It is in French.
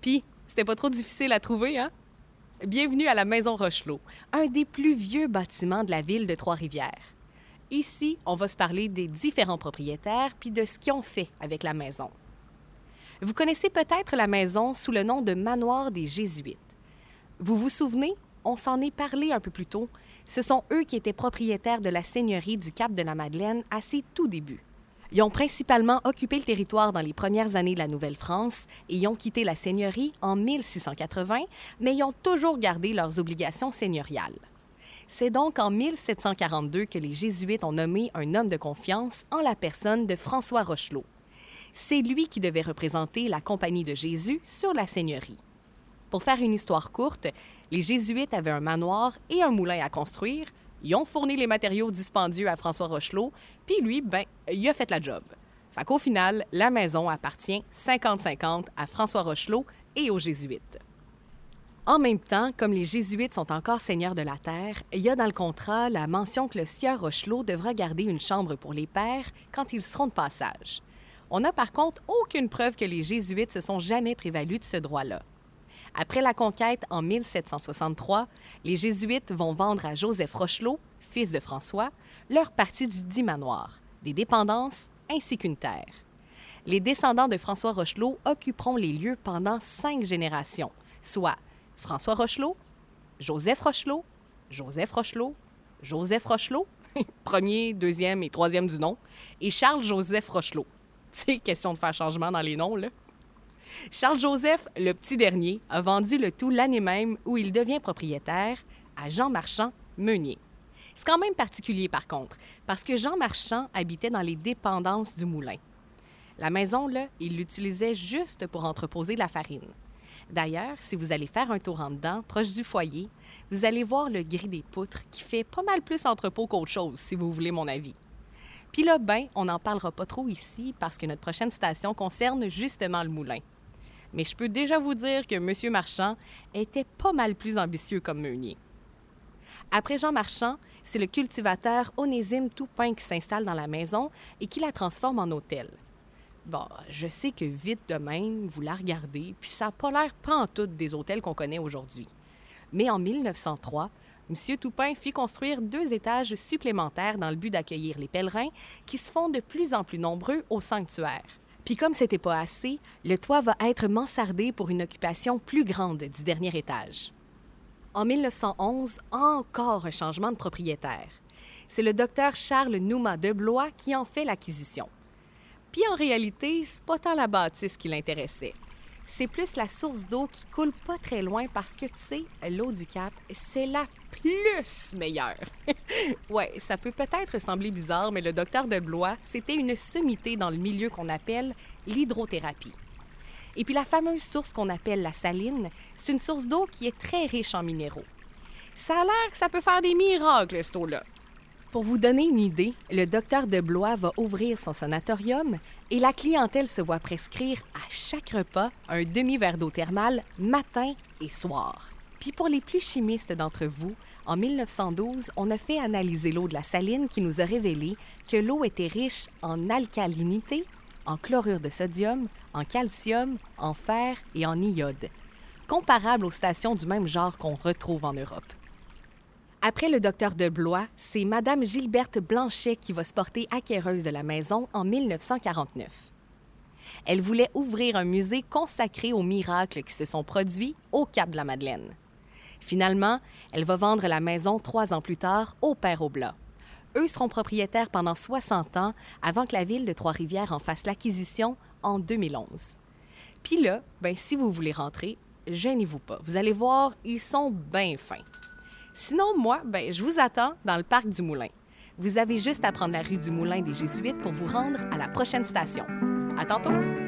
Puis, c'était pas trop difficile à trouver, hein? Bienvenue à la Maison Rochelot, un des plus vieux bâtiments de la ville de Trois-Rivières. Ici, on va se parler des différents propriétaires puis de ce qu'ils ont fait avec la maison. Vous connaissez peut-être la maison sous le nom de Manoir des Jésuites. Vous vous souvenez? On s'en est parlé un peu plus tôt. Ce sont eux qui étaient propriétaires de la seigneurie du Cap de la Madeleine à ses tout débuts. Ils ont principalement occupé le territoire dans les premières années de la Nouvelle-France et ont quitté la seigneurie en 1680, mais ils ont toujours gardé leurs obligations seigneuriales. C'est donc en 1742 que les Jésuites ont nommé un homme de confiance en la personne de François Rochelot. C'est lui qui devait représenter la Compagnie de Jésus sur la seigneurie. Pour faire une histoire courte, les Jésuites avaient un manoir et un moulin à construire. Ils ont fourni les matériaux dispendieux à François Rochelot, puis lui, ben, il a fait la job. Fait qu'au final, la maison appartient 50-50 à François Rochelot et aux Jésuites. En même temps, comme les Jésuites sont encore seigneurs de la terre, il y a dans le contrat la mention que le sieur Rochelot devra garder une chambre pour les pères quand ils seront de passage. On n'a par contre aucune preuve que les Jésuites se sont jamais prévalus de ce droit-là. Après la conquête en 1763, les Jésuites vont vendre à Joseph Rochelot, fils de François, leur partie du dit manoir, des dépendances ainsi qu'une terre. Les descendants de François Rochelot occuperont les lieux pendant cinq générations, soit François Rochelot, Joseph Rochelot, Joseph Rochelot, Joseph Rochelot, premier, deuxième et troisième du nom, et Charles-Joseph Rochelot. C'est question de faire changement dans les noms, là. Charles-Joseph, le petit dernier, a vendu le tout l'année même où il devient propriétaire à Jean Marchand Meunier. C'est quand même particulier par contre, parce que Jean Marchand habitait dans les dépendances du moulin. La maison, là, il l'utilisait juste pour entreposer la farine. D'ailleurs, si vous allez faire un tour en dedans, proche du foyer, vous allez voir le gris des poutres qui fait pas mal plus entrepôt qu'autre chose, si vous voulez mon avis. Puis là, ben, on n'en parlera pas trop ici parce que notre prochaine station concerne justement le moulin. Mais je peux déjà vous dire que M. Marchand était pas mal plus ambitieux comme meunier. Après Jean Marchand, c'est le cultivateur Onésime Toupin qui s'installe dans la maison et qui la transforme en hôtel. Bon, je sais que vite de même, vous la regardez, puis ça n'a pas l'air pantoute des hôtels qu'on connaît aujourd'hui. Mais en 1903, M. Toupin fit construire deux étages supplémentaires dans le but d'accueillir les pèlerins qui se font de plus en plus nombreux au sanctuaire. Puis comme c'était pas assez, le toit va être mansardé pour une occupation plus grande du dernier étage. En 1911, encore un changement de propriétaire. C'est le docteur Charles Nouma de Blois qui en fait l'acquisition. Puis en réalité, c'est pas tant la bâtisse qui l'intéressait. C'est plus la source d'eau qui coule pas très loin parce que, tu sais, l'eau du Cap, c'est la plus meilleure. ouais, ça peut peut-être sembler bizarre, mais le docteur de Blois, c'était une sommité dans le milieu qu'on appelle l'hydrothérapie. Et puis la fameuse source qu'on appelle la saline, c'est une source d'eau qui est très riche en minéraux. Ça a l'air que ça peut faire des miracles, cette eau-là. Pour vous donner une idée, le docteur de Blois va ouvrir son sanatorium et la clientèle se voit prescrire à chaque repas un demi-verre d'eau thermale matin et soir. Puis pour les plus chimistes d'entre vous, en 1912, on a fait analyser l'eau de la saline qui nous a révélé que l'eau était riche en alcalinité, en chlorure de sodium, en calcium, en fer et en iode, comparable aux stations du même genre qu'on retrouve en Europe. Après le docteur de Blois, c'est Madame Gilberte Blanchet qui va se porter acquéreuse de la maison en 1949. Elle voulait ouvrir un musée consacré aux miracles qui se sont produits au Cap de la Madeleine. Finalement, elle va vendre la maison trois ans plus tard au Père Oblat. Eux seront propriétaires pendant 60 ans avant que la ville de Trois-Rivières en fasse l'acquisition en 2011. Puis là, ben, si vous voulez rentrer, gênez-vous pas. Vous allez voir, ils sont bien fins. Sinon, moi, ben, je vous attends dans le parc du Moulin. Vous avez juste à prendre la rue du Moulin des Jésuites pour vous rendre à la prochaine station. À tantôt!